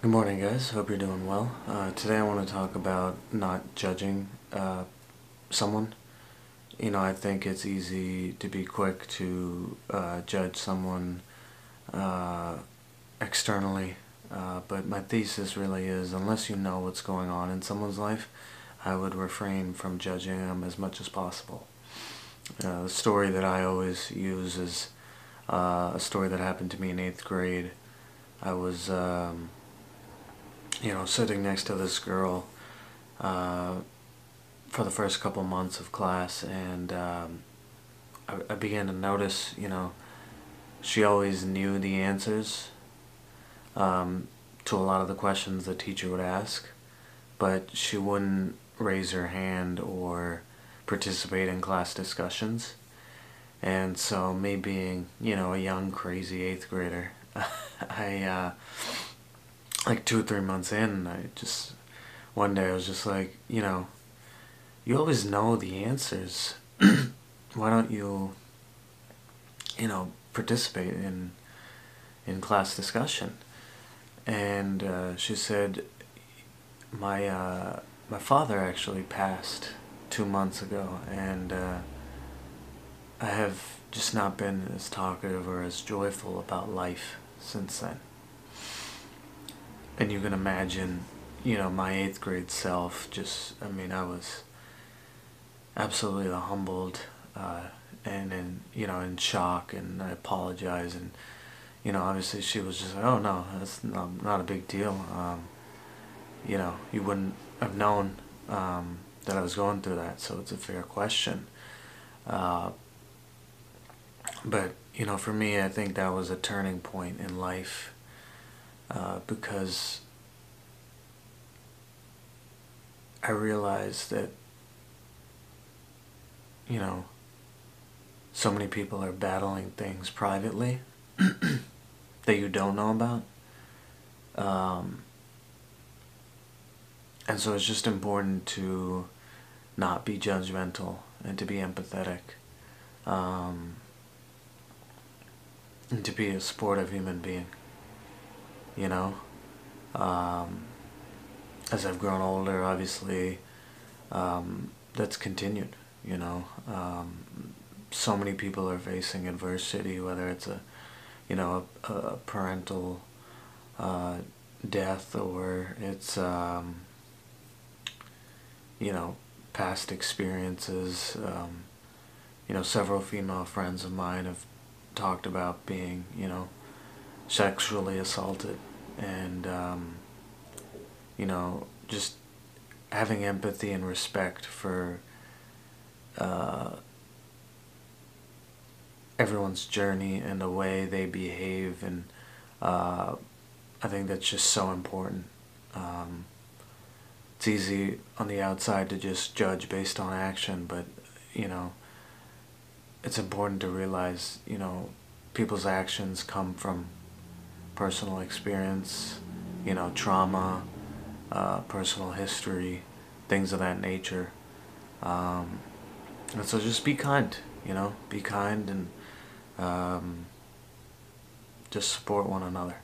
Good morning, guys. Hope you're doing well. Uh, today I want to talk about not judging uh, someone. You know, I think it's easy to be quick to uh, judge someone uh, externally, uh, but my thesis really is unless you know what's going on in someone's life, I would refrain from judging them as much as possible. Uh, the story that I always use is a story that happened to me in eighth grade. I was. Um, you know, sitting next to this girl uh, for the first couple months of class, and um, I, I began to notice, you know, she always knew the answers um, to a lot of the questions the teacher would ask, but she wouldn't raise her hand or participate in class discussions. And so, me being, you know, a young, crazy eighth grader, I uh, like two or three months in, I just one day I was just like, you know, you always know the answers. Why don't you, you know, participate in in class discussion? And uh, she said, my uh, my father actually passed two months ago, and uh, I have just not been as talkative or as joyful about life since then. And you can imagine, you know, my eighth grade self just, I mean, I was absolutely humbled uh, and, and, you know, in shock and I apologize. And, you know, obviously she was just like, oh, no, that's not, not a big deal. Um, you know, you wouldn't have known um, that I was going through that, so it's a fair question. Uh, but, you know, for me, I think that was a turning point in life uh, because I realize that, you know, so many people are battling things privately that you don't know about. Um, and so it's just important to not be judgmental and to be empathetic. Um, and to be a supportive human being you know. Um, as I've grown older, obviously, um, that's continued, you know. Um, so many people are facing adversity, whether it's a, you know, a, a parental uh, death or it's, um, you know, past experiences. Um, you know, several female friends of mine have talked about being, you know, sexually assaulted and um, you know just having empathy and respect for uh, everyone's journey and the way they behave and uh, I think that's just so important. Um, it's easy on the outside to just judge based on action, but you know, it's important to realize, you know, people's actions come from personal experience, you know, trauma, uh, personal history, things of that nature. Um, and so just be kind, you know, be kind and um, just support one another.